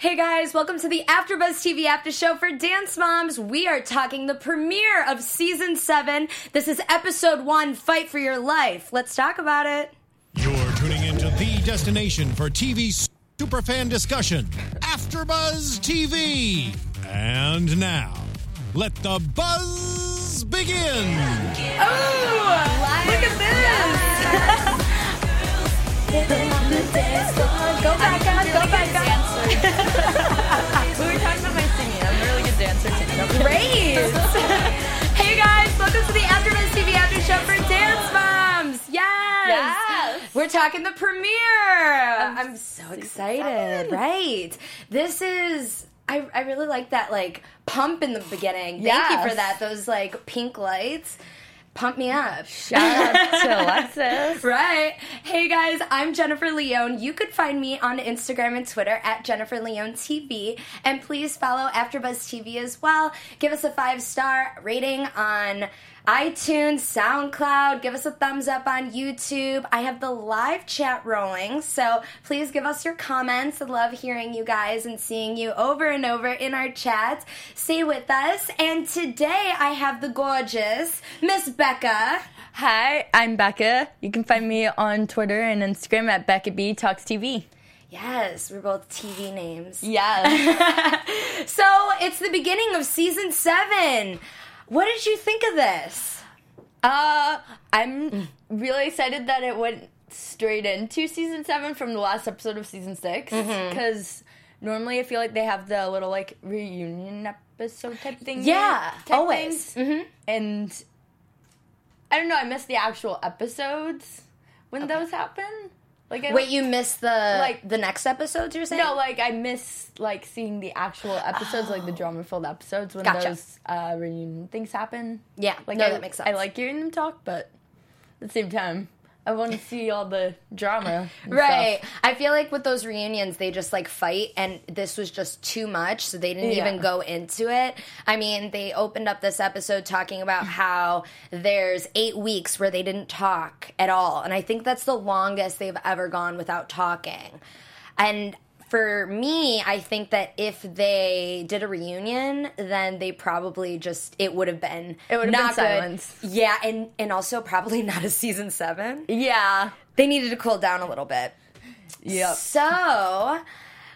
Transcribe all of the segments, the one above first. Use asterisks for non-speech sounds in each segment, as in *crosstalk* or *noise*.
Hey guys, welcome to the AfterBuzz TV After Show for Dance Moms. We are talking the premiere of season seven. This is episode one, Fight for Your Life. Let's talk about it. You're tuning into the destination for TV superfan discussion, AfterBuzz TV. And now, let the buzz begin. Oh, look at this! *laughs* go back on, go back on. We were talking about my singing. I'm a really good dancer too. Great! *laughs* hey guys, welcome to the AfterBuzz TV After Show for Dance Moms. Yes! Yes. We're talking the premiere. I'm, so excited. Right. This is. I, I really like that like pump in the beginning. Thank you for that. Those like pink lights pump me up. Shout out to Alexis. *laughs* Right. Hey guys, I'm Jennifer Leon. You could find me on Instagram and Twitter at Jennifer Leon TV. And please follow AfterBuzz TV as well. Give us a five star rating on iTunes, SoundCloud. Give us a thumbs up on YouTube. I have the live chat rolling, so please give us your comments. I love hearing you guys and seeing you over and over in our chats. Stay with us. And today I have the gorgeous Miss Becca. Hi, I'm Becca. You can find me on Twitter and Instagram at Becca B Talks TV. Yes, we're both TV names. Yes. *laughs* So it's the beginning of season seven. What did you think of this? uh, I'm really excited that it went straight into season seven from the last episode of season six Mm-hmm. because normally I feel like they have the little like reunion episode type thing. Yeah, type always. Mm-hmm. And I don't know. I missed the actual episodes when those happen. Like, I Wait, you missed the like the next episodes? You're saying? No, like I miss like seeing the actual episodes, like the *gasps* drama filled episodes when Gotcha. those uh, reunion things happen. yeah. Like no, I, that makes sense. I like hearing them talk, but at the same time, I want to see all the drama. Right. stuff. I feel like with those reunions, they just like fight, and this was just too much, so they didn't Yeah. even go into it. I mean, they opened up this episode talking about how there's eight weeks where they didn't talk at all, and I think that's the longest they've ever gone without talking. And for me, I think that if they did a reunion, then they probably just it would have been It would have been not good. Yeah, and and also probably not a season seven. Yeah. They needed to cool down a little bit. Yep. So,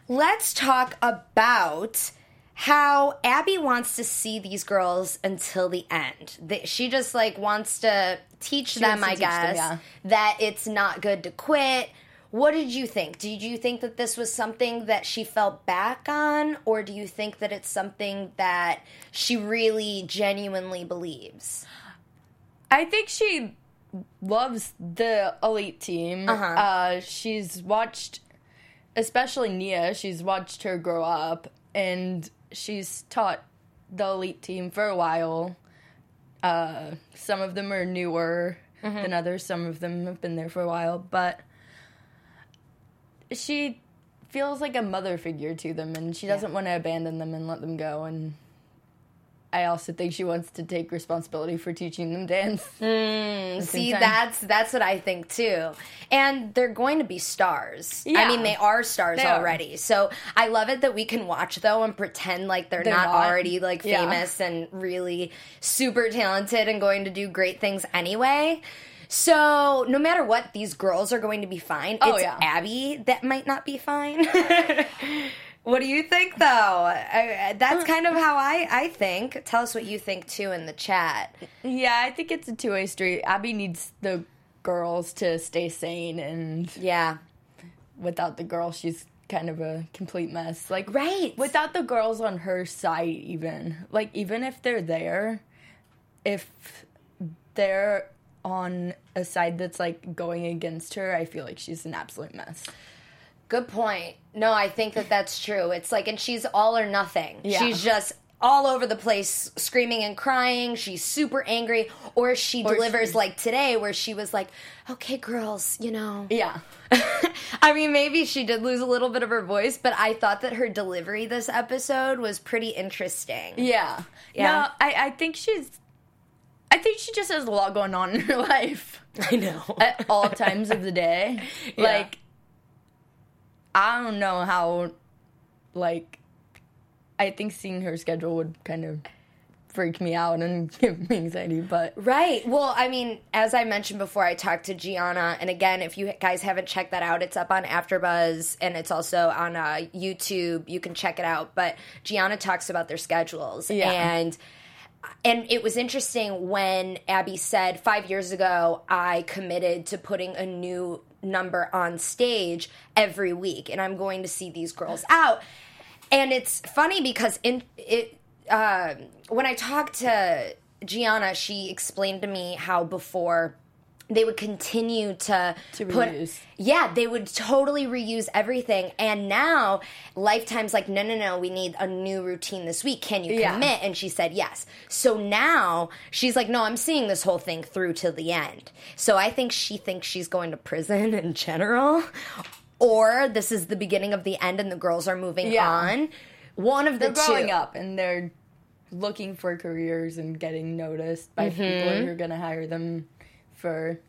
let's talk about how Abby wants to see these girls until the end. That she just like wants to teach them, to I teach them, guess, yeah. that it's not good to quit. What did you think? Did you think that this was something that she fell back on, or do you think that it's something that she really genuinely believes? I think she loves the elite team. Uh-huh. Uh, she's watched, especially Nia, she's watched her grow up and she's taught the elite team for a while. Uh, some of them are newer Mm-hmm. than others, some of them have been there for a while, but she feels like a mother figure to them and she doesn't want to abandon them and let them go and I also think she wants to take responsibility for teaching them dance. *laughs* Mm, see, time. that's that's what I think too. And they're going to be stars. I mean, they are stars They are. already. So I love it that we can watch though and pretend like they're, They're not, not. already like Yeah. famous and really super talented and going to do great things anyway. So no matter what, these girls are going to be fine. Oh, it's yeah. Abby that might not be fine. *laughs* *laughs* what do you think though? I, I- that's kind of how I I think. Tell us what you think too in the chat. Yeah, I think it's a two way street. Abby needs the girls to stay sane, and Yeah. without the girls, she's kind of a complete mess. Like, Right. without the girls on her side, even like even if they're there, if they're on a side that's like going against her, I feel like she's an absolute mess. Good point. No, I think that that's true. It's like, and she's all or nothing. Yeah. She's just all over the place, screaming and crying. She's super angry, or she Or delivers she- like today, where she was like, "Okay, girls, you know." Yeah. *laughs* I mean, maybe she did lose a little bit of her voice, but I thought that her delivery this episode was pretty interesting. Yeah. Yeah. No, I, I think she's I think she just has a lot going on in her *laughs* life. I know. *laughs* at all times of the day. *laughs* Yeah. Like, I don't know how like I think seeing her schedule would kind of freak me out and give me anxiety. But Right. Well, I mean, as I mentioned before, I talked to Gianna, and again, if you guys haven't checked that out, it's up on AfterBuzz, and it's also on uh, YouTube. You can check it out. But Gianna talks about their schedules, Yeah. and and it was interesting when Abby said five years ago, I committed to putting a new number on stage every week, and I'm going to see these girls out. And it's funny because in it uh, when I talked to Gianna, she explained to me how before they would continue to, To put reuse. yeah they would totally reuse everything and now lifetime's like no no no we need a new routine this week can you Yeah. commit and she said yes so now she's like no i'm seeing this whole thing through to the end so i think she thinks she's going to prison *laughs* in general or this is the beginning of the end and the girls are moving Yeah. on one of the they're growing two up and they're looking for careers and getting noticed by Mm-hmm. people who are going to hire them for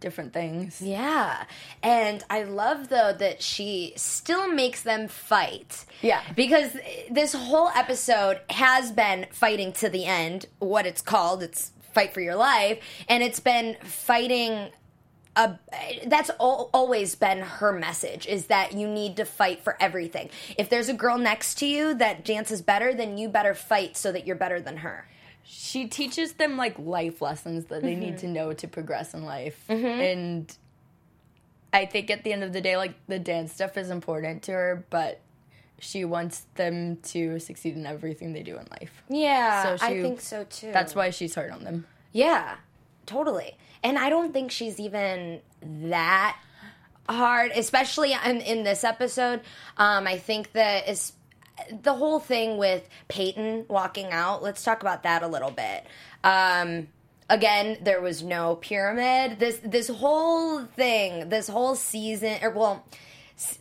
different things. Yeah. And I love though that she still makes them fight. Yeah. Because this whole episode has been fighting to the end, what it's called. It's fight for your life. And it's been fighting. A, that's al- always been her message is that you need to fight for everything. If there's a girl next to you that dances better, then you better fight so that you're better than her. She teaches them like life lessons that they Mm-hmm. need to know to progress in life. And I think at the end of the day, like the dance stuff is important to her, but she wants them to succeed in everything they do in life. Yeah, So I think so too. That's why she's hard on them. Yeah, totally. And I don't think she's even that hard, especially in, in this episode. Um, I think that is the whole thing with Peyton walking out. Let's talk about that a little bit. Um, again, there was no pyramid. This this whole thing, this whole season, or well,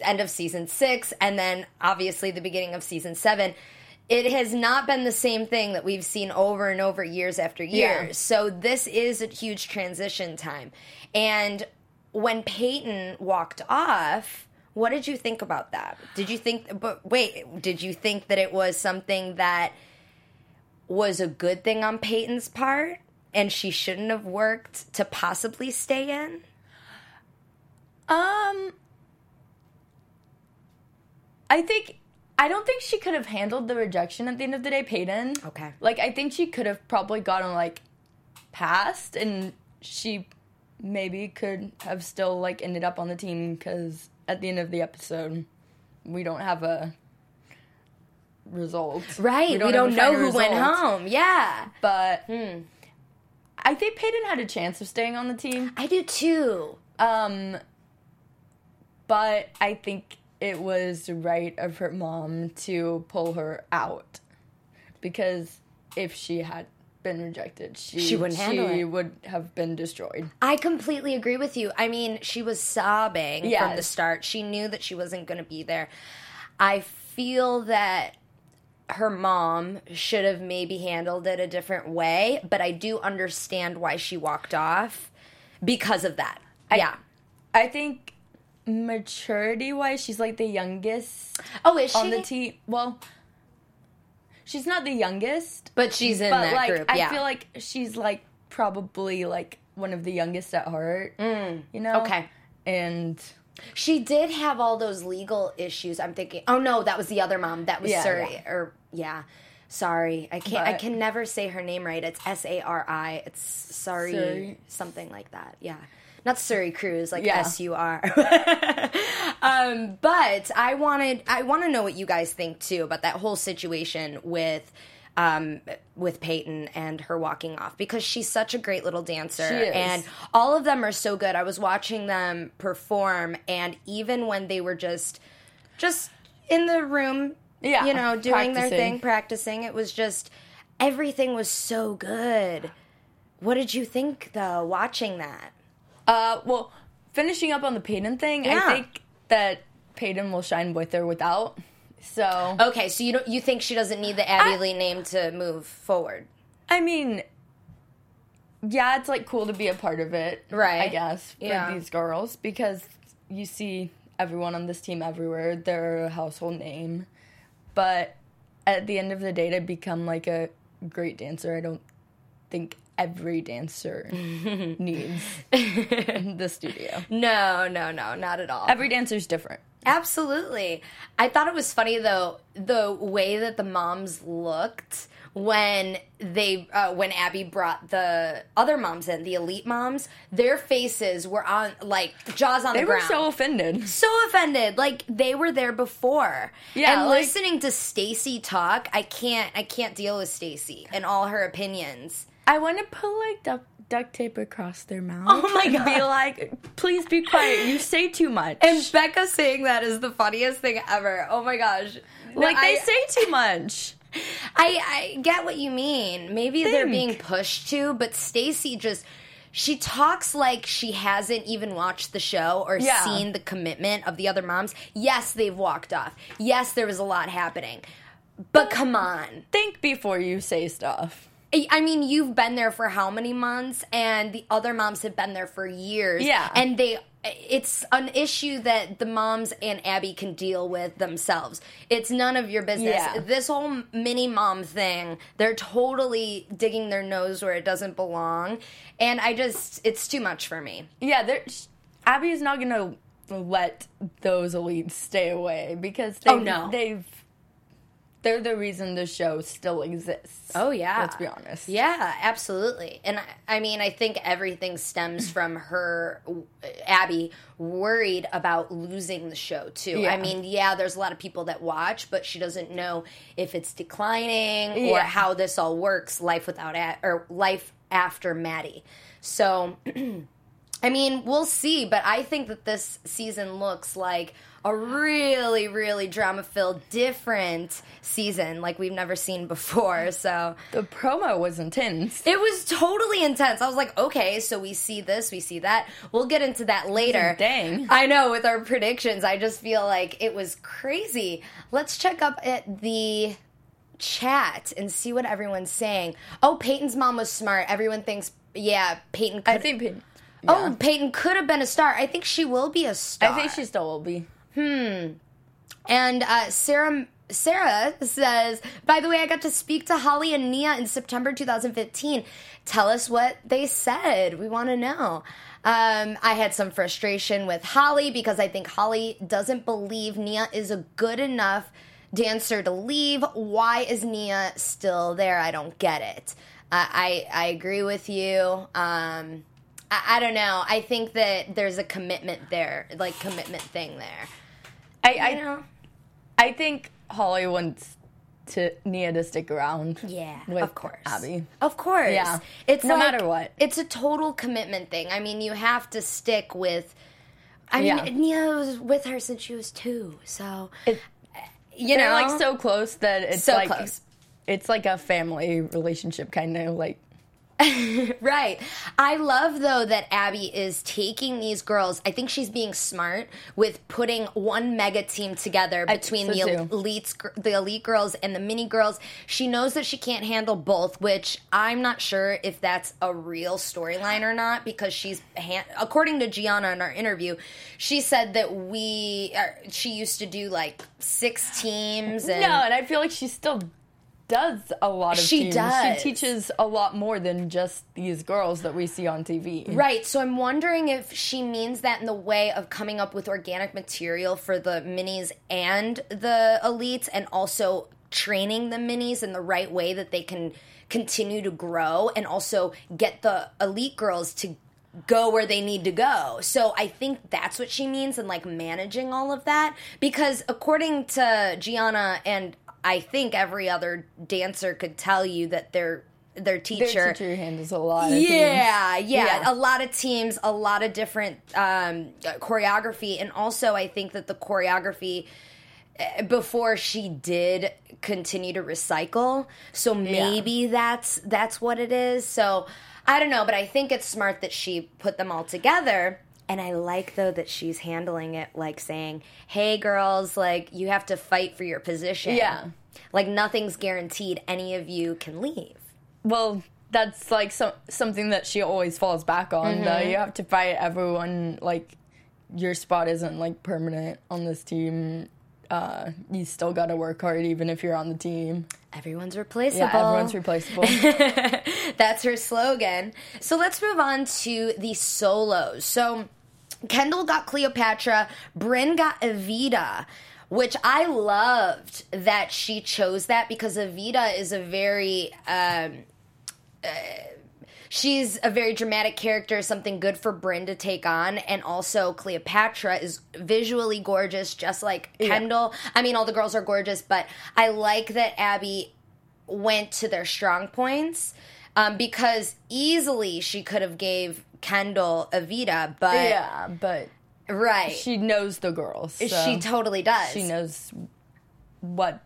end of season six, and then obviously the beginning of season seven. It has not been the same thing that we've seen over and over years after years. Yeah. So this is a huge transition time. And when Peyton walked off, what did you think about that? Did you think but wait, did you think that it was something that was a good thing on Peyton's part and she shouldn't have worked to possibly stay in? Um, I think I don't think she could have handled the rejection at the end of the day, Peyton. Okay. Like I think she could have probably gotten like passed, and she maybe could have still like ended up on the team because at the end of the episode, we don't have a result. Right. We have don't, know who went home. Yeah. but Hmm. I think Peyton had a chance of staying on the team. I do too. Um, but I think it was right of her mom to pull her out because if she had been rejected, she She wouldn't handle she it. would have been destroyed. I completely agree with you. I mean, she was sobbing from the start. She knew that she wasn't going to be there. I feel that her mom should have maybe handled it a different way, but I do understand why she walked off because of that. yeah. I think maturity wise, she's like the youngest Oh, is she? on the team. Well, she's not the youngest, but she's in but that like group. I feel like she's like probably like one of the youngest at heart. you know? Mm. Okay. And She did have all those legal issues. I'm thinking, oh no, that was the other mom. That was Yeah, Suri. yeah. Or yeah, sorry, I can't. I can never say her name right. It's S A R I. It's sorry, Suri. something like that. Yeah, not Suri Cruise, like Yeah. S U R. *laughs* Um, but I wanted, I want to know what you guys think too about that whole situation with. Um, with Peyton and her walking off because she's such a great little dancer She is. and all of them are so good. I was watching them perform, and even when they were just just in the room, Yeah, you know, doing their thing, practicing, it was just everything was so good. What did you think though, watching that? Uh, well, finishing up on the Peyton thing, Yeah. I think that Peyton will shine with or without. So, Okay, so you don't you think she doesn't need the Abby I- Lee name to move forward? I mean, yeah, it's like cool to be a part of it, Right. I guess for Yeah. these girls because you see everyone on this team everywhere. They're a household name. But at the end of the day, to become like a great dancer, I don't think every dancer *laughs* needs *laughs* the studio. No, no, no, not at all. Every dancer's different. Absolutely. I thought it was funny though the way that the moms looked when they uh, when Abby brought the other moms in, the elite moms, their faces were on like jaws on They the ground. They were so offended. so offended like they were there before Yeah, and like- listening to stacy talk i can't i can't deal with stacy and all her opinions I want to put like duct, duct tape across their mouth. Oh my and Be God. like, please be quiet. You say too much. and becca saying that is the funniest thing ever oh my gosh No, like they I- say too much. *laughs* I, I get what you mean. Maybe they're being pushed to, but Stacy just she talks like she hasn't even watched the show or Yeah. seen the commitment of the other moms. Yes, they've walked off. Yes, there was a lot happening. But come on. Think before you say stuff. I I mean, you've been there for how many months and the other moms have been there for years. Yeah. And they it's an issue that the moms and Abby can deal with themselves. It's none of your business. Yeah. This whole mini mom thing, they're totally digging their nose where it doesn't belong. And I just it's too much for me. Yeah. Abby is not gonna let those elites stay away because oh, they, Oh, no. they've they're the reason the show still exists. Oh yeah. let's be honest. Yeah, absolutely. And I, I mean, I think everything stems *clears throat* from her, Abby, worried about losing the show too. Yeah. I mean, yeah, there's a lot of people that watch, but she doesn't know if it's declining or how this all works. Life without a- or life after Maddie. So. *clears throat* I mean, we'll see, but I think that this season looks like a really, really drama filled, different season like we've never seen before. So The promo was intense. it was totally intense. I was like, okay, so we see this, we see that. We'll get into that later. Dang. I know, with our predictions, I just feel like it was crazy. Let's check up at the chat and see what everyone's saying. Oh, Peyton's mom was smart. Everyone thinks, yeah, Peyton could I think. Peyton- Oh. Peyton could have been a star. I think she will be a star. I think she still will be. And uh, Sarah Sarah says, by the way, I got to speak to Holly and Nia in September 2015. Tell us what they said. We want to know. Um, I had some frustration with Holly because I think Holly doesn't believe Nia is a good enough dancer to leave. Why is Nia still there? I don't get it. Uh, I I agree with you. Um, I, I don't know. I think that there's a commitment there, like commitment thing there. I I, know? I think Holly wants to Nia to stick around. Yeah, with of course. Abby. Of course. Yeah. It's No like- matter what. It's a total commitment thing. I mean, you have to stick with. I Yeah. mean, Nia was with her since she was two, so It- uh, you know, like so close that it's So like close. it's like a family relationship kind of like *laughs* right. I love though that Abby is taking these girls. I think she's being smart with putting one mega team together between so, the elites, the elite girls and the mini girls. She knows that she can't handle both, which I'm not sure if that's a real storyline or not because she's according to Gianna in our interview, she said that we er, she used to do like six teams and no, and I feel like she's still does a lot of She teams. does. She teaches a lot more than just these girls that we see on TV. Right. So I'm wondering if she means that in the way of coming up with organic material for the minis and the elites and also training the minis in the right way that they can continue to grow and also get the elite girls to go where they need to go. So I think that's what she means and like managing all of that because according to Gianna and I think every other dancer could tell you that their their Their teacher teacher handles a lot of yeah, yeah, Yeah. A lot of teams, a lot of different um, choreography, and also I think that the choreography eh, before she did continue to recycle, so maybe that's that's what it is. So I don't know, but I think it's smart that she put them all together. And I like though that she's handling it like saying, "Hey girls, like you have to fight for your position." Yeah. Like nothing's guaranteed any of you can leave. Well, that's like some something that she always falls back on. Though Mm-hmm. you have to fight everyone. Like your spot isn't like permanent on this team. uh, you still got to work hard even if you're on the team. Everyone's replaceable. Yeah, everyone's replaceable. *laughs* That's her slogan. So let's move on to the solos. So Kendall got Cleopatra, Bryn got Evita, which I loved that she chose that because Evita is a very um, uh, she's a very dramatic character, something good for Bryn to take on, and also Cleopatra is visually gorgeous, just like Kendall. I mean, all the girls are gorgeous, but I like that Abby went to their strong points um, because easily she could have gave Kendall Evita, but yeah, but right, she knows the girls. so she totally does. She knows what,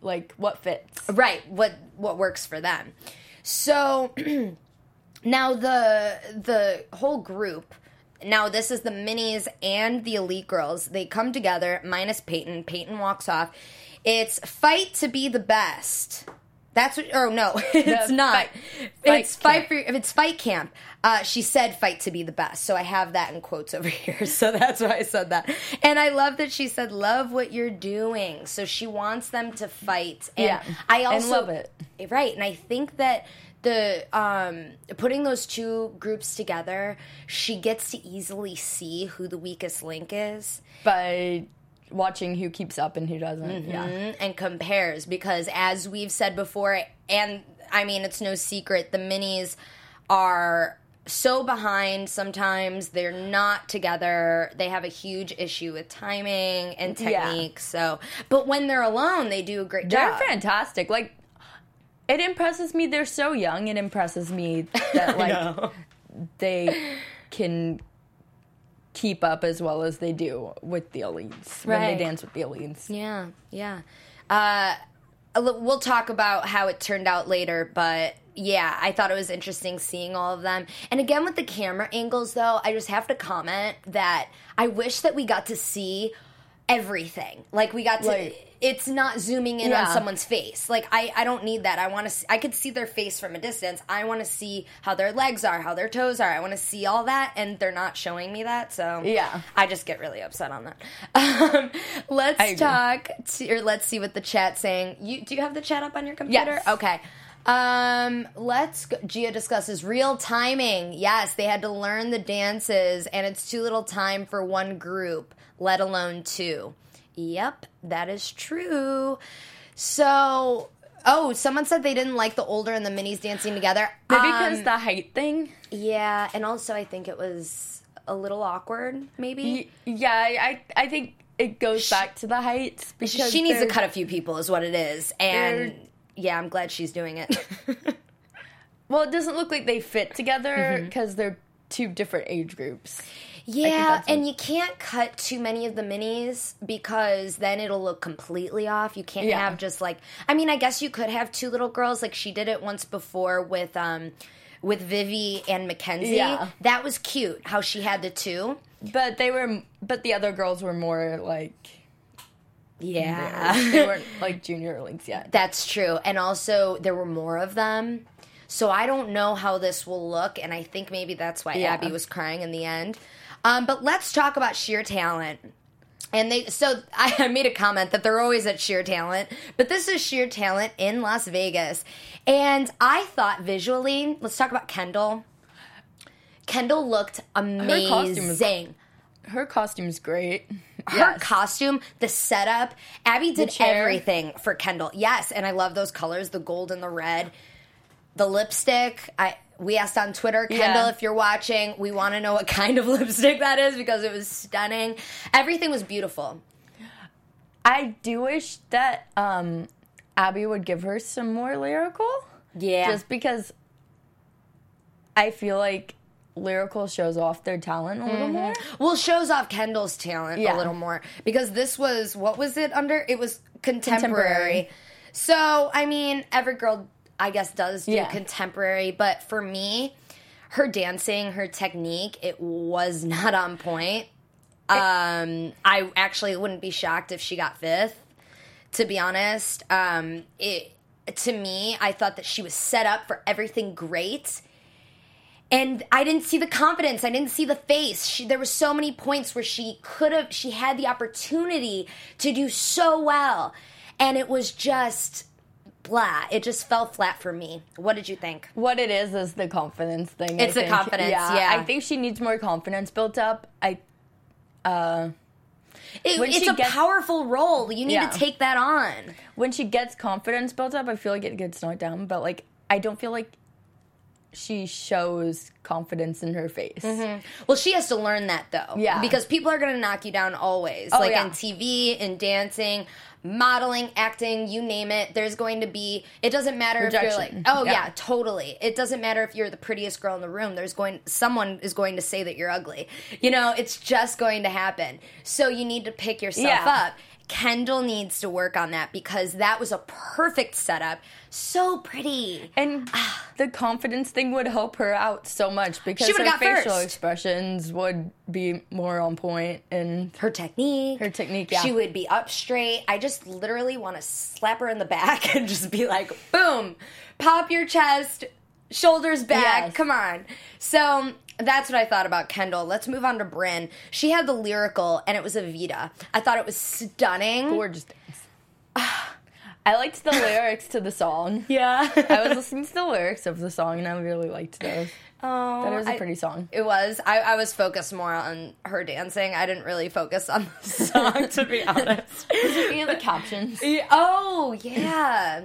like, what fits. right what what works for them so *clears throat* now the the whole group now this is the minis and the elite girls they come together minus peyton peyton walks off it's fight to be the best that's what oh no *laughs* it's not. fight- fight it's fight camp. for if it's fight camp uh, she said fight to be the best. So i have that in quotes over *laughs* here. So that's why i said that. And i love that she said love what you're doing. So she wants them to fight. And Yeah, i and also love it. right. And i think that the um putting those two groups together she gets to easily see who the weakest link is. By watching who keeps up and who doesn't. Mm-hmm. Yeah. and compares because as we've said before and i mean it's no secret the minis are so behind sometimes they're not together they have a huge issue with timing and Yeah. technique so but when they're alone they do a great job. They're fantastic. Like, it impresses me. They're so young. It impresses me *laughs* that like they can keep up as well as they do with the elites when Right. they dance with the elites. Yeah, yeah. Uh, we'll talk about how it turned out later, but yeah, I thought it was interesting seeing all of them. And again, with the camera angles, though, I just have to comment that I wish that we got to see everything. Like we got to. Like- it's not zooming in on someone's face. Like I, I don't need that. I want to. I could see their face from a distance. I want to see how their legs are, how their toes are. I want to see all that, and they're not showing me that. So Yeah. I just get really upset on that. *laughs* Um, let's talk to, or let's see what the chat's saying. You do you have the chat up on your computer? Yes. Okay. Um, let's go. Gia discusses real timing. Yes, they had to learn the dances, and it's too little time for one group, let alone two. Yep, that is true. So, oh, someone said they didn't like the older and the minis dancing together. Maybe Um, because the height thing. yeah, and also I think it was a little awkward. Maybe Y- Yeah, I I think it goes back to the heights because she needs to cut a few people, is what it is. And yeah, I'm glad she's doing it. *laughs* Well, it doesn't look like they fit together Mm-hmm. because they're two different age groups. Yeah, and you can't cut too many of the minis because then it'll look completely off. You can't Yeah. have just like I mean, I guess you could have two little girls like she did it once before with um with Vivi and Mackenzie. Yeah. That was cute how she had the two. But they were, but the other girls were more like Yeah. they weren't like junior links yet. That's true. And also, there were more of them. So I don't know how this will look. And I think maybe that's why Yeah. Abby was crying in the end. Um, but let's talk about sheer talent. And they, so I, *laughs* I made a comment that they're always at sheer talent, but this is sheer talent in Las Vegas. And I thought visually, let's talk about Kendall. Kendall looked costume was- amazing Her costume's great. her Yes. costume, the setup. Abby did everything for Kendall. Yes, and I love those colors, the gold and the red. The lipstick, I we asked on Twitter, Kendall, Yeah. if you're watching, we want to know what kind of *laughs* lipstick that is because it was stunning. Everything was beautiful. I do wish that um, Abby would give her some more lyrical. Yeah. Just because I feel like lyrical shows off their talent a little more. well, shows off Kendall's talent a little more because this was what was it under? It was contemporary. Contemporary. So, I mean, every girl I guess does do Yeah. contemporary, but for me, her dancing, her technique, it was *laughs* not on point. Um, I actually wouldn't be shocked if she got fifth. To be honest, um, it to me, I thought that she was set up for everything great, and I didn't see the confidence. I didn't see the face. She, there were so many points where she could have, she had the opportunity to do so well, and it was just blah. It just fell flat for me. What did you think? What it is is the confidence thing. I It's the think. confidence, yeah. yeah, I think she needs more confidence built up. I uh It, it's a gets- powerful role. You need Yeah. to take that on. when she gets confidence built up, I feel like it gets knocked down. But like, I don't feel like she shows confidence in her face. Mm-hmm. Well, she has to learn that though. Yeah. Because people are going to knock you down always. Oh, like yeah. in TV, in dancing, modeling, acting, you name it. There's going to be, it doesn't matter if you're like, oh, yeah. Yeah. totally. It doesn't matter if you're the prettiest girl in the room. There's going, someone is going to say that you're ugly. You know, it's just going to happen. So you need to pick yourself Yeah. up. Kendall needs to work on that because that was a perfect setup. So pretty. And the confidence thing would help her out so much because her facial first. expressions would be more on point and her technique. Her technique, yeah. She would be up straight. I just literally want to slap her in the back *laughs* and just be like, boom, pop your chest, shoulders back. Yes. Come on. So that's what I thought about Kendall. Let's move on to Bryn. She had the lyrical, and it was a Evita. I thought it was stunning. gorgeous dance. I liked the *laughs* lyrics to the song. Yeah. I was listening to the lyrics of the song and I really liked those. oh, That was a I- pretty song. It was. I, I was focused more on her dancing. I didn't really focus on the *laughs* song, to be *laughs* honest. Speaking of the captions, Oh, yeah.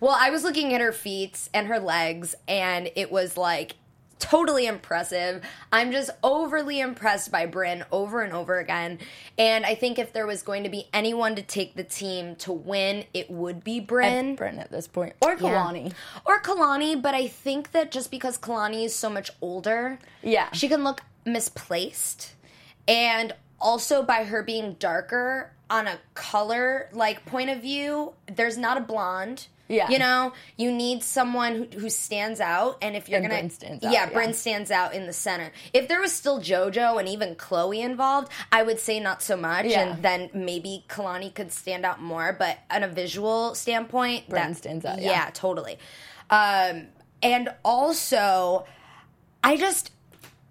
Well, I was looking at her feet and her legs, and it was like totally impressive. I'm just overly impressed by Bryn over and over again. And I think if there was going to be anyone to take the team to win, it would be Bryn. Bryn at this point, or Kalani. Or Kalani, but I think that just because Kalani is so much older, Yeah. she can look misplaced. And also by her being darker on a color like point of view, there's not a blonde. Yeah. You know, you need someone who, who stands out and if you're And gonna Bryn stands out, Yeah, yeah. Bryn stands out in the center. If there was still JoJo and even Chloe involved, I would say not so much Yeah. and then maybe Kalani could stand out more, but on a visual standpoint, Bryn that stands out, Yeah, yeah. totally. Um and also I just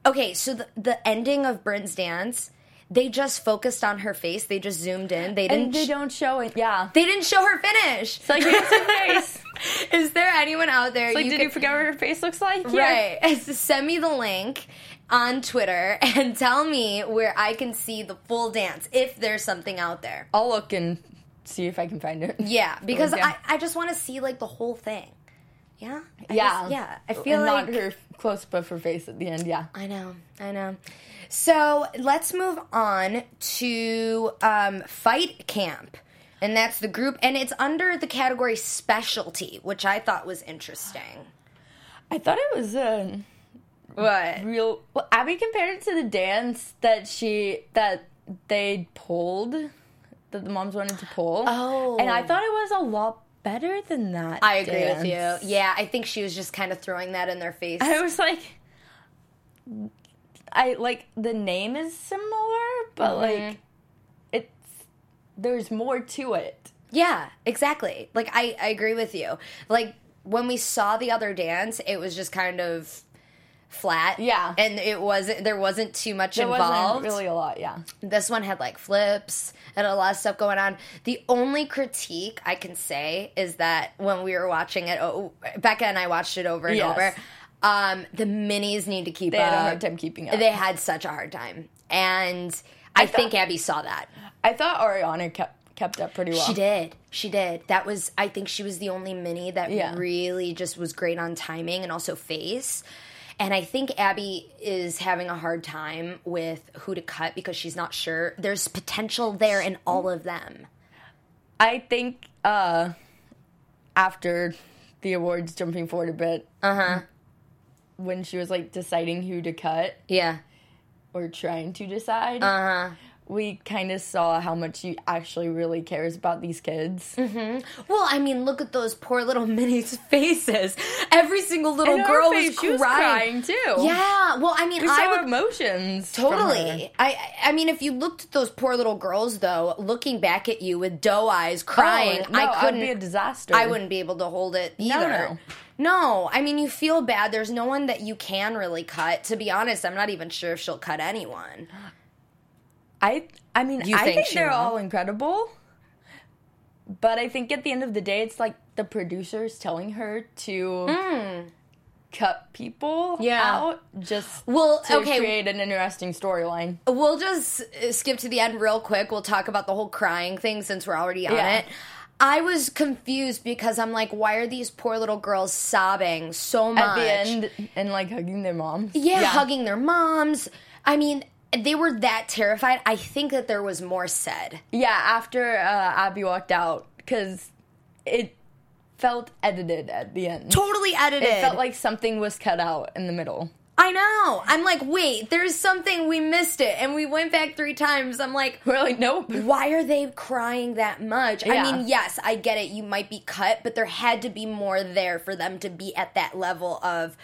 okay. So the the ending of Bryn's dance, they just focused on her face. They just zoomed in. They didn't. And they don't show it. Yeah. they didn't show her finish. It's like, here's her face. *laughs* Is there anyone out there? It's like, you did could- you forget what her face looks like? Right. *laughs* Send me the link on Twitter *laughs* and tell me where I can see the full dance if there's something out there. I'll look and see if I can find it. Yeah, because. I, I just want to see like the whole thing. Yeah. I Yeah. just- yeah. I feel and like not her close up of her face at the end. Yeah. I know, I know. So let's move on to um, Fight Camp. And that's the group, and it's under the category specialty, which I thought was interesting. I thought it was a What? real. Well, Abby compared it to the dance that she that they pulled, that the moms wanted to pull. Oh. and I thought it was a lot better than that. I agree with you. Yeah, I think she was just kind of throwing that in their face. I was like, I like the name is similar, but Mm-hmm. like it's there's more to it. Yeah, exactly. Like I, I agree with you. Like when we saw the other dance, it was just kind of flat. Yeah. and it wasn't. There wasn't too much There involved. wasn't really a lot. Yeah. This one had like flips and a lot of stuff going on. The only critique I can say is that when we were watching it, oh, Becca and I watched it over and Yes. over. Um, the minis need to keep They up. had a hard time keeping up. They had such a hard time, and I, thought- think Abby saw that. I thought Ariana kept kept up pretty well. She did. She did. That was. I think she was the only mini that Yeah. really just was great on timing and also face. And I think Abby is having a hard time with who to cut because she's not sure. There's potential there in all of them. I think uh after the awards, jumping forward a bit, Uh huh. when she was like deciding who to cut Yeah. or trying to decide, Uh huh. We kind of saw how much she actually really cares about these kids. Mm-hmm. Well, I mean, look at those poor little *laughs* Minnie's faces. Every single little girl face, was she was crying. crying too. Yeah. Well, I mean, We I would emotions. Totally. I I mean, if you looked at those poor little girls, though, looking back at you with doe eyes, oh, crying, Oh, no, I couldn't. Be a disaster. I wouldn't be able to hold it either. no. No, I mean, you feel bad. There's no one that you can really cut. To be honest, I'm not even sure if she'll cut anyone. I I mean, You I think think, they're all incredible. But I think at the end of the day, it's like the producers telling her to cut people. Yeah. out just Well, to okay. create an interesting storyline. We'll just uh, skip to the end real quick. We'll talk about the whole crying thing since we're already on Yeah. it. I was confused because I'm like, why are these poor little girls sobbing so much? At the end, and like hugging their moms. Yeah, hugging their moms. I mean, they were that terrified. I think that there was more said. Yeah, after uh, Abby walked out, because it felt edited at the end. Totally edited. It felt like something was cut out in the middle. I know. I'm like, wait, there's something we missed it, and we went back three times. I'm like, We're like, nope. why are they crying that much? I mean, yes, I get it. You might be cut, but there had to be more there for them to be at that level of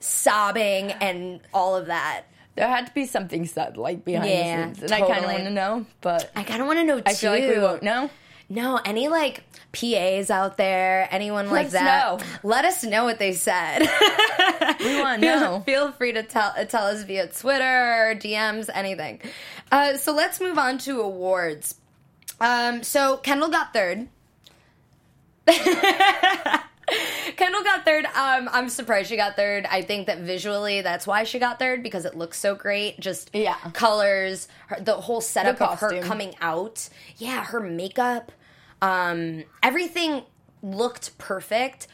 sobbing and all of that. There had to be something said, like behind Yeah, the scenes, and I kind of want to know, but I kind of want to know too. I feel like we won't know. No, any like PAs out there, anyone like us that? know. Let us know what they said. *laughs* We want to know. feel free to tell uh, tell us via Twitter, DMs, anything. Uh, so let's move on to awards. Um, so Kendall got third. *laughs* Got third. Um, I'm surprised she got third. I think that visually, that's why she got third because it looks so great. Just Yeah. colors, her, the whole setup The of her coming out. Yeah, her makeup, um, everything looked perfect.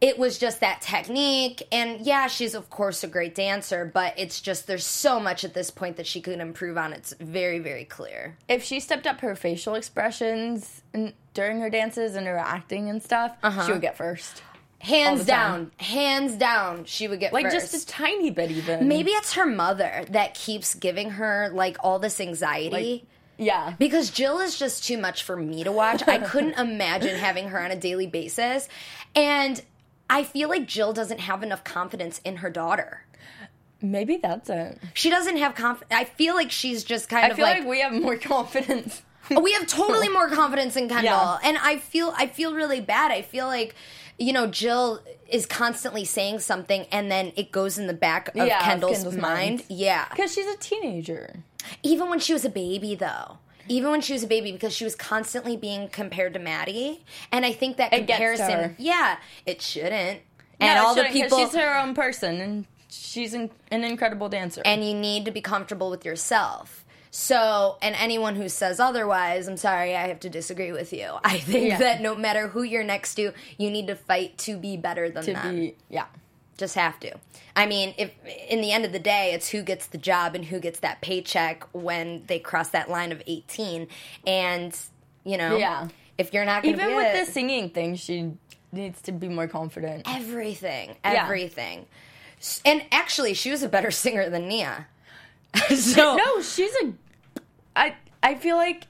It was just that technique, and yeah, she's of course a great dancer, but it's just there's so much at this point that she could improve on. It's very, very clear. If she stepped up her facial expressions in, during her dances and her acting and stuff, she would get first. Hands down, hands down, she would get Like first. just a tiny bit, even. Maybe it's her mother that keeps giving her like all this anxiety. Yeah. because Jill is just too much for me to watch. I couldn't *laughs* imagine having her on a daily basis. And I feel like Jill doesn't have enough confidence in her daughter. Maybe that's it. She doesn't have confidence. I feel like she's just kind I of feel like, like, we have more *laughs* confidence. we have totally more confidence in Kendall. Yeah. And I feel I feel really bad. I feel like you know Jill is constantly saying something and then it goes in the back of Yeah, Kendall's, Kendall's mind. mind. Yeah. Because she's a teenager. Even when she was a baby, though. Even when she was a baby, because she was constantly being compared to Maddie, and I think that It comparison, yeah, it shouldn't. And No, all the people, She's her own person, and she's an, an incredible dancer. and you need to be comfortable with yourself. So, and anyone who says otherwise, I'm sorry, I have to disagree with you. *laughs* I think Yeah. that no matter who you're next to, you need to fight to be better than to them. be, yeah. Just have to. I mean, if in the end of the day, it's who gets the job and who gets that paycheck when they cross that line of 18. And, you know, Yeah. if you're not going to Even with it- the singing thing, she needs to be more confident. everything, everything. S- And actually, she was a better singer than Nia. *laughs* so, No, she's a. I I feel like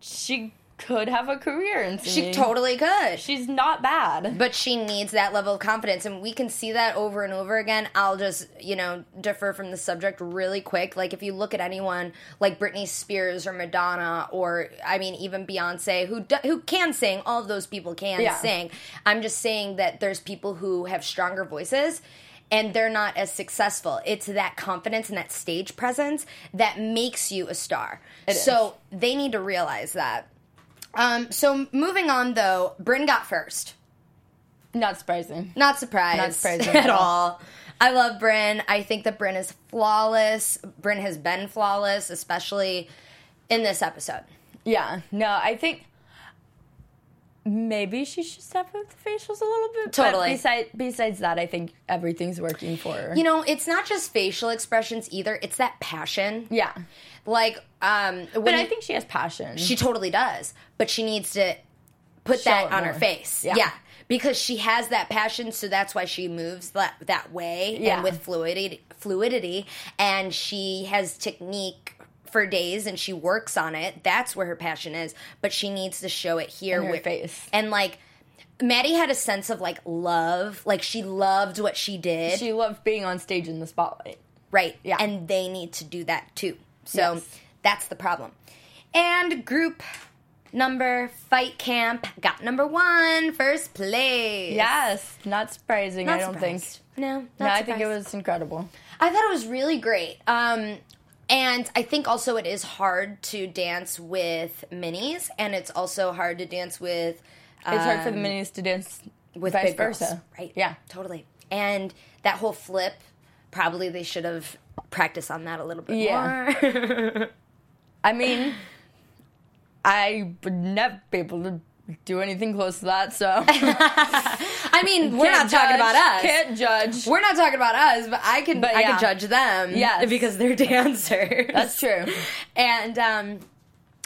she could have a career in she totally could. She's not bad. but she needs that level of confidence and we can see that over and over again i'll just you know defer from the subject really quick like if you look at anyone like britney spears or madonna or i mean even beyonce who do, who can sing all of those people can Yeah. sing i'm just saying that there's people who have stronger voices and they're not as successful. It's that confidence and that stage presence that makes you a star. so they need to realize that. Um, so moving on though, Bryn got first. Not surprising. Not surprised. Not surprised *laughs* at all. I love Bryn. I think that Bryn is flawless. Bryn has been flawless, especially in this episode. Yeah. No, I think maybe she should step up the facials a little bit. Totally. But besides, besides that, I think everything's working for her. You know, it's not just facial expressions either. It's that passion. yeah. Like, um, But I you- think she has passion. she totally does, but she needs to put Show that on her face. Yeah. Yeah. Because she has that passion, so that's why she moves that that way Yeah. and with fluidity, fluidity, and she has technique for days and she works on it. That's where her passion is, but she needs to show it here In her with face. And like Maddie had a sense of like love, like she loved what she did. She loved being on stage in the spotlight. Right. Yeah. And they need to do that too. So Yes. that's the problem. And group number Fight Camp got number one, first place. Yes, not surprising. Not I don't think. surprised. No, not No, I think it was incredible. I thought it was really great. Um, and I think also it is hard to dance with minis, and it's also hard to dance with It's hard for the um, minis to dance with vice big girls, versa. right? Yeah. totally. And that whole flip, probably they should have practiced on that a little bit Yeah. more. *laughs* I mean, I would never be able to do anything close to that. So *laughs* I mean, we're not Can't talking judge, about us. Can't judge. We're not talking about us, but I can But I can judge them. Yes. because they're *laughs* dancers. That's true. And um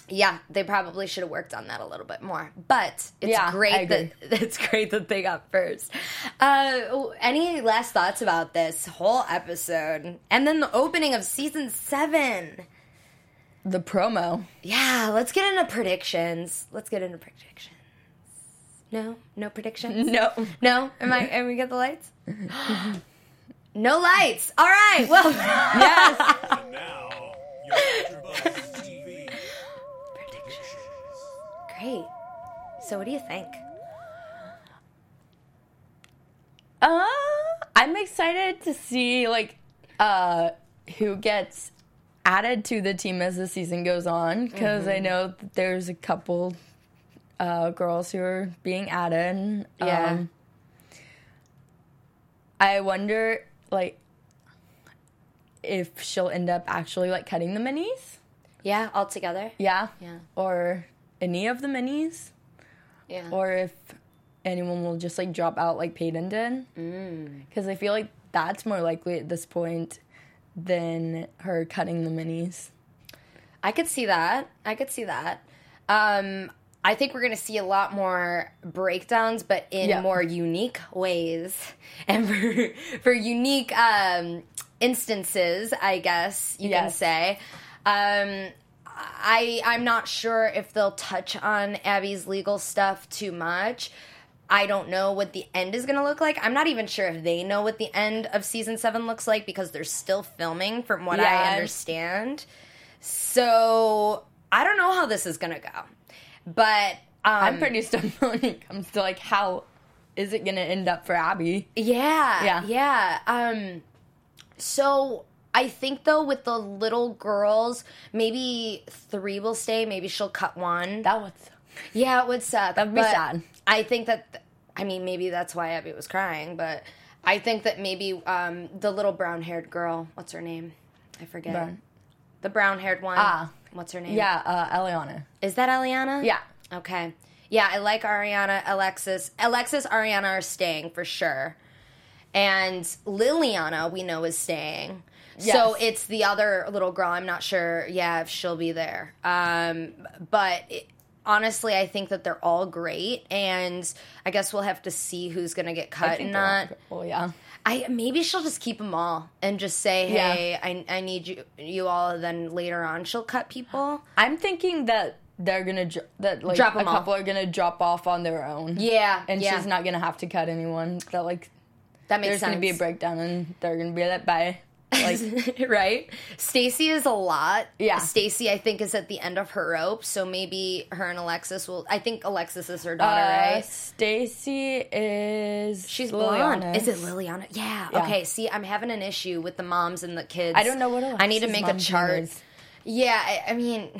yeah, they probably should have worked on that a little bit more. But it's Yeah, great that *laughs* it's great that they got first. Uh any last thoughts about this whole episode? And then the opening of season 7. The promo. Yeah, let's get into predictions. Let's get into predictions. No? No predictions? No. No? Am I am we get the lights? *gasps* no lights. All right. Well, *laughs* Yes. Now, your AfterBuzz TV great. So, what do you think? Uh, I'm excited to see like uh who gets added to the team as the season goes on because Mm-hmm. I know that there's a couple uh girls who are being added. Yeah. Um, I wonder like if she'll end up actually like cutting the minis. Yeah, all together. Yeah. Yeah. Or any of the minis. Yeah. or if anyone will just like drop out like Peyton did. Mm. Because I feel like that's more likely at this point than her cutting the minis. I could see that. I could see that. Um, I think we're going to see a lot more breakdowns, but in Yeah. more unique ways *laughs* and for, for unique um, instances, I guess you can say. Um, I I'm not sure if they'll touch on Abby's legal stuff too much. I don't know what the end is going to look like. I'm not even sure if they know what the end of season 7 looks like because they're still filming from what I understand. So, I don't know how this is going to go. But um, I'm pretty when it comes to like how is it gonna end up for Abby? Yeah. Yeah. Yeah. Um so I think though with the little girls, maybe three will stay, maybe she'll cut one. That was yeah, it would suck. That'd be sad. I think that I mean maybe that's why Abby was crying, but I think that maybe um the little brown haired girl, what's her name? I forget. Brown. The brown haired one. Ah. What's her name? yeah, uh, Elliana. Is that Elliana? Yeah, Okay. Yeah, I like Ariana, Alexis. Alexis, Ariana are staying for sure. And Lilliana, we know, is staying. So it's the other little girl. I'm not sure, yeah, if she'll be there. Um, but it, honestly, I think that they're all great. And I guess we'll have to see who's going to get cut and not. Well, yeah, I maybe she'll just keep them all and just say, Yeah. "Hey, I, I need you you all." And then later on, she'll cut people. I'm thinking that they're gonna dr- that like Drop a off. couple are gonna drop off on their own. Yeah, and yeah, she's not gonna have to cut anyone. That like that makes there's sense. gonna be a breakdown and they're gonna be like bye. Like *laughs* right? Stacy is a lot. Yeah. Stacy, I think, is at the end of her rope, so maybe her and Alexis will. I think Alexis is her daughter, uh, right? Stacy is She's blonde. Lilliana's. Is it Lilliana? Yeah. Yeah. Okay. See, I'm having an issue with the moms and the kids. I don't know what else. I need to make a chart. is. Yeah, I, I mean,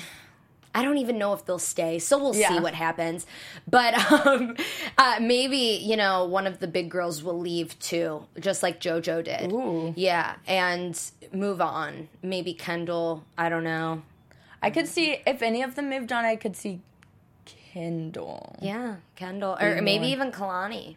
I don't even know if they'll stay, so we'll see what happens. But *laughs* um, uh, maybe you know one of the big girls will leave too, just like JoJo did. Ooh. Yeah, and move on. Maybe Kendall. I don't know. I could see if any of them moved on. I could see Kendall. Yeah, Kendall, or maybe even Kalani.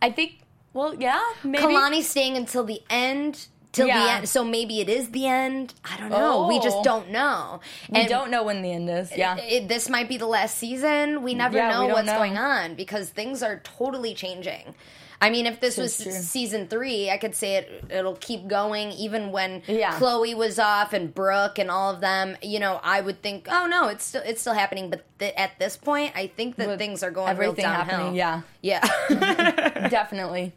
I think. Well, yeah, maybe. Kalani's staying until the end. Till the Yeah. end, so maybe it is the end. I don't know. We just Oh. don't know. we And don't know when the end is. Yeah, it, this might be the last season. We never Yeah, know we what's know. going on because things are totally changing. I mean, if this was true. season three, I could say it it'll keep going even when Yeah. Chloe was off and Brooke and all of them. You know, I would think, oh no, it's still it's still happening. But th- at this point, I think that With things are going everything real downhill. happening, yeah. Yeah. *laughs* Definitely.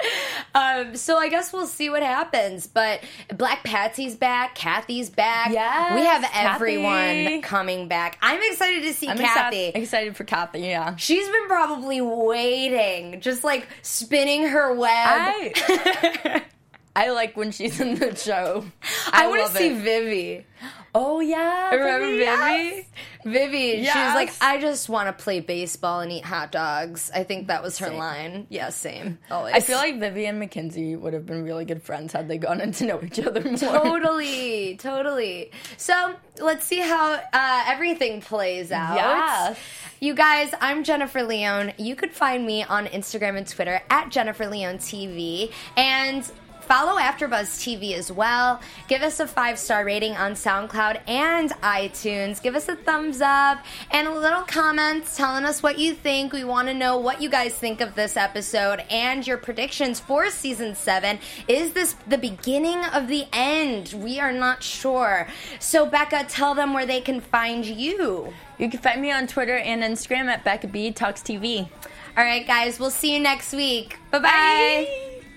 um, so I guess we'll see what happens. But Black Patsy's back, Kathy's back. Yeah, we have Kathy. everyone coming back. I'm excited to see I'm Kathy. excited, excited for Kathy. Yeah. She's been probably waiting, just like spinning her web. I I like when she's in the show. I, want to see it. Vivi. Oh yeah. Remember Vivi? yes. Vivi, she was like, I just want to play baseball and eat hot dogs. I think that was her Same. line. Yeah, same. Always. I feel like Vivi and Mackenzie would have been really good friends had they gotten *laughs* to know each other more. totally, totally. So let's see how uh, everything plays out. Yes. You guys, I'm Jennifer Leon. You could find me on Instagram and Twitter at Jennifer Leon TV. And follow AfterBuzz TV as well. Give us a five star rating on SoundCloud and iTunes. Give us a thumbs up and a little comment telling us what you think. We want to know what you guys think of this episode and your predictions for season seven. Is this the beginning of the end? We are not sure. So, Becca, tell them where they can find you. You can find me on Twitter and Instagram at Becca B Talks TV. All right, guys, we'll see you next week. Bye bye.